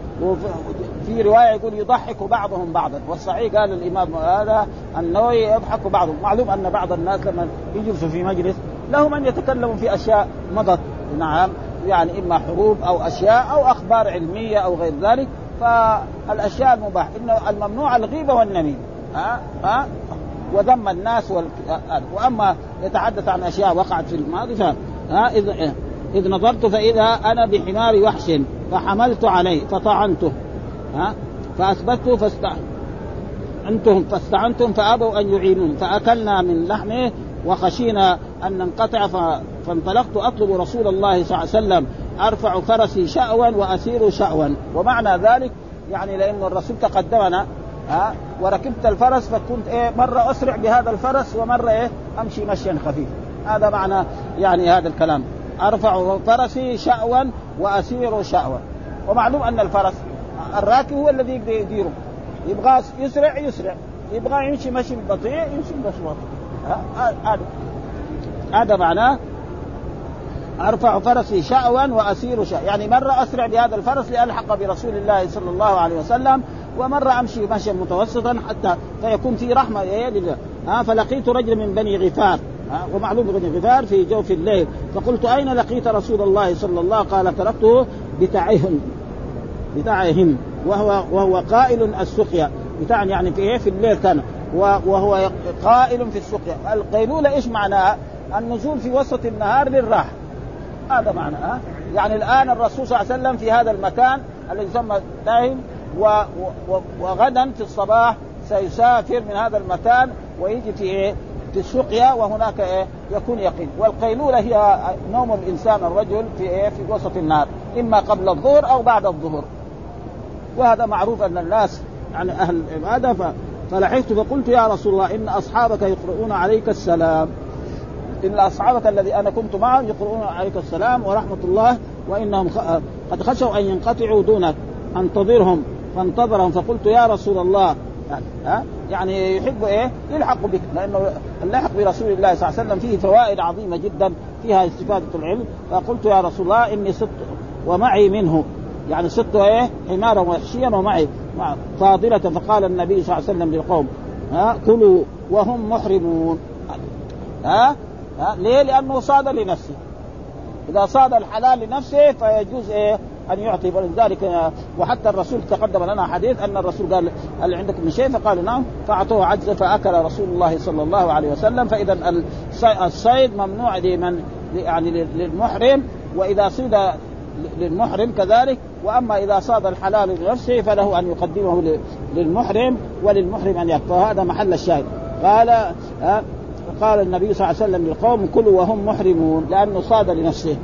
في رواية يقول يضحك بعضهم بعضا. والصحيح قال الإمام هذا النووي يضحك بعضهم. معلوم أن بعض الناس لما يجلسوا في مجلس لهم أن يتكلموا في أشياء مضت. نعم. يعني إما حروب أو أشياء أو أخبار علمية أو غير ذلك فالأشياء المباح إنه الممنوع الغيبة والنميمة. ها؟ ها؟ وذم الناس وال... وأما يتحدث عن أشياء وقعت في الماضي. ها؟ اذ إذ نظرت فإذا أنا بحمار وحش فحملت عليه فطعنته. ها؟ فاثبته فاست أنتم فاستعنتم فأبوا أن يعينون فأكلنا من لحمه وخشينا أن ننقطع فانطلقت أطلب رسول الله صلى الله عليه وسلم أرفع فرسي شأوا وأسير شأوا. ومعنى ذلك يعني لأن الرسول تقدمنا ها وركبت الفرس فكنت إيه مرة أسرع بهذا الفرس ومرة إيه أمشي مشيا خفيف هذا معنى يعني هذا الكلام. أرفع فرسي شأوا وأسير شأوا. ومعلوم أن الفرس الراكب هو الذي يقدر يديره. يبغى يسرع يسرع. يبغى يمشي مشي بطيء يمشي مشي بطيء هذا. هذا معناه أرفع فرسي شأوا وأسير شأوا. يعني مرة أسرع بهذا الفرس لألحق برسول الله صلى الله عليه وسلم ومرة أمشي مشيا متوسطا حتى فيكون في رحمة إيه لله. ها فلقيت رجل من بني غفار. ومعلوم بني غفار في جوف الليل. فقلت أين لقيت رسول الله صلى الله قال تركته بتعهم بتاعهم. وهو وهو قائل السقيا. بتاع يعني في إيه؟ في الليل كان. وهو قائل في السقيا. القيلولة إيش معناها؟ النزول في وسط النهار للراحة هذا معناه يعني الآن الرسول صلى الله عليه وسلم في هذا المكان الذي يسمى داهم و... و... وغدا في الصباح سيسافر من هذا المكان ويجي في إيه؟ في السقيا وهناك إيه؟ يكون يقين، والقيلولة هي نوم الإنسان الرجل في إيه؟ في وسط النهار، إما قبل الظهر أو بعد الظهر. وهذا معروف أن الناس يعني أهل العبادة ف... فلحقت فقلت يا رسول الله إن أصحابك يقرؤون عليك السلام إن اصحابك الذي أنا كنت معهم يقرؤون عليك السلام ورحمة الله وإنهم قد خشوا أن ينقطعوا دونك انتظرهم فانتظرهم. فقلت يا رسول الله. يعني ها؟ يعني يحب إيه؟ يلحق بك. لأنه اللحق برسول الله صلى الله عليه وسلم فيه فوائد عظيمة جدا. فيها استفادة العلم. فقلت يا رسول الله إني صدت ومعي منه. يعني صدت إيه؟ حمارا وحشيا ومعي. فاضلة. فقال النبي صلى الله عليه وسلم للقوم ها؟ كلوا وهم محرمون. ها؟ ها؟ ليه؟ لأنه صاد لنفسه. إذا صاد الحلال لنفسه فيجوز إيه؟ أن يعطي. ولذلك وحتى الرسول تقدم لنا حديث أن الرسول قال هل عندك من شيء؟ فقالوا نعم. فأعطوه عجزه فأكل رسول الله صلى الله عليه وسلم. فإذا الصيد ممنوع لمن يعني للمحرم. وإذا صيد للمحرم كذلك. وأما إذا صاد الحلال لنفسه فله أن يقدمه للمحرم وللمحرم أن يكفى هذا محل الشاهد. قال قال النبي صلى الله عليه وسلم للقوم كلوا وهم محرمون لأنه صاد لنفسه.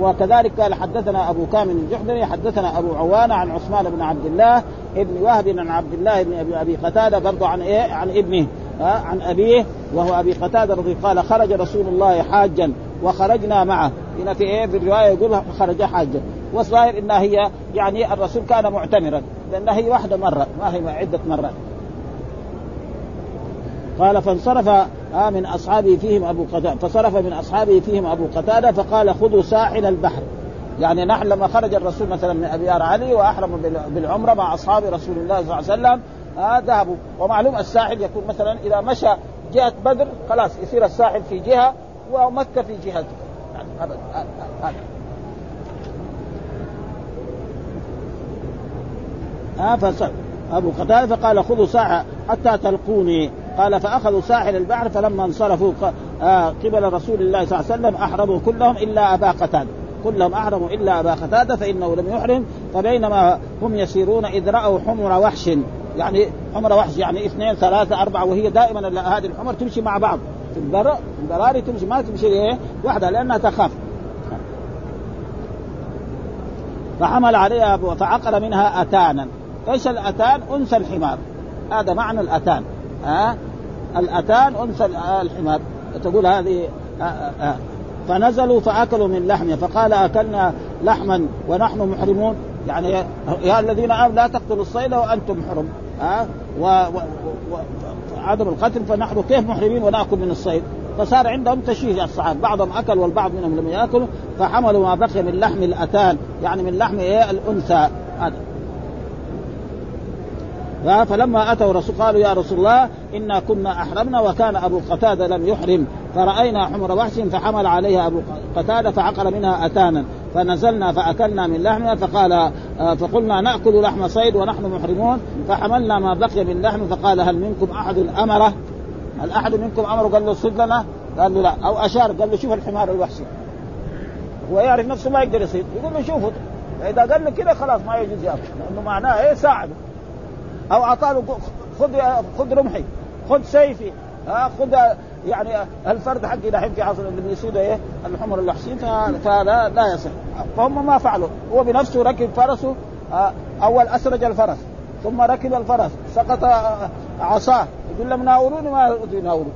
وكذلك قال حدثنا أبو كامل الجحدري حدثنا أبو عوانة عن عثمان بن عبد الله ابن وهب عن عبد الله بن ابي أبي قتادة برضه عن إيه؟ عن ابنه ها عن أبيه وهو أبي قتادة رضي قال خرج رسول الله حاجا وخرجنا معه. هنا في إيه؟ في الرواية يقول خرج حاجا. والظاهر إنها هي يعني الرسول كان معتمرا لأنها هي واحدة مرة ما هي عدة مرات. قال فانصرف آه من اصحابه فيهم أبو قتادة فصرف من اصحابه فيهم أبو قتادة فقال خذوا ساحل البحر. يعني نحن لما خرج الرسول مثلا من ابيار علي واحرموا بالعمرة مع أصحاب رسول الله صلى الله عليه وسلم آه ذهبوا. ومعلوم الساحل يكون مثلا إذا مشى جهة بدر خلاص يصير الساحل في جهة ومكة في جهة. يعني ها آه أبو قتادة فقال خذوا ساعه حتى تلقوني. قال فأخذوا ساحل البحر فلما انصرفوا آه قبل رسول الله صلى الله عليه وسلم أحرموا كلهم إلا أبا قتادة. كلهم أحرموا إلا أبا قتادة فإنه لم يحرم. فبينما هم يسيرون إذ رأوا حمر وحش يعني حمر وحش يعني اثنين ثلاثة أربعة وهي دائما هذه الحمر تمشي مع بعض. في البر البراري تمشي ما تمشي إيه؟ وحدها لأنها تخاف. فحمل عليها فعقر منها أتانا. إيش الأتان؟ أنثى الحمار. هذا معنى الأتان. ها الأتان أنثى الحمار. تقول هذه آه آه فنزلوا فأكلوا من لحمه فقال أكلنا لحما ونحن محرمون. يعني يا الذين آمنوا لا تقتلوا الصيد وأنتم حرم. ها و, و, و عدم القتل فنحن كيف محرمين ونأكل من الصيد؟ فصار عندهم تشويه الصحابه بعضهم أكل والبعض منهم لم يأكلوا فحملوا ما بقي من لحم الأتان. يعني من لحم إيه؟ الأنثى. هذا. فلما أتوا رسول قالوا يا رسول الله إنا كنا أحرمنا وكان أبو قتادة لم يحرم. فرأينا حمر وحش فحمل عليها أبو قتادة فعقل منها أتانا. فنزلنا فأكلنا من لحمها فقال فقلنا نأكل لحم صيد ونحن محرمون. فحملنا ما بقي من لحم فقال هل منكم أحد أمره؟ هل أحد منكم أمره؟ قال له صد لنا؟ قال له لا. أو أشار قال له شوف الحمار الوحشي هو يعرف نفسه ما يقدر يصيد. يقول له شوفه. فإذا قال له كذا خلاص ما يجوز يأكل لأنه معناه إيه ساعده أو أعطاه له خذ خذ رمحي خذ سيفي. ها خذ يعني الفرد حقي دحين في عصر اللي بيصيدوا إيه؟ الحمر الوحشين فلا لا يصح. فهم ما فعلوا. هو بنفسه ركب فرسه أول أسرج الفرس ثم ركب الفرس سقط عصاه. يقول لهم ناولوني ما يناولوا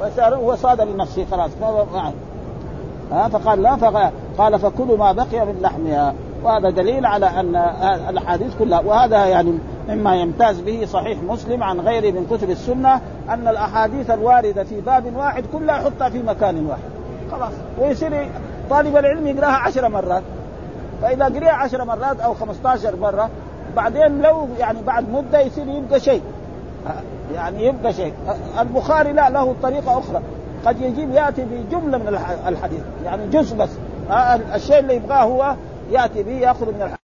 فصار هو صاد لنفسه خلاص ما ها فقال لا فقال قال فكلوا ما بقي من لحمها. وهذا دليل على أن الأحاديث كلها وهذا يعني مما يمتاز به صحيح مسلم عن غيره من كتب السنة أن الأحاديث الواردة في باب واحد كلها يحطها في مكان واحد. خلاص. ويصير طالب العلم يقراها عشر مرات. فإذا قريها عشر مرات أو 15 مرة بعدين لو يعني بعد مدة يصير يبقى شيء. يعني يبقى شيء. البخاري لا له طريقة أخرى. قد يجيب يأتي بجملة من الحديث. يعني جزء بس. الشيء اللي يبغاه هو يأتي به يأخذ من الحديث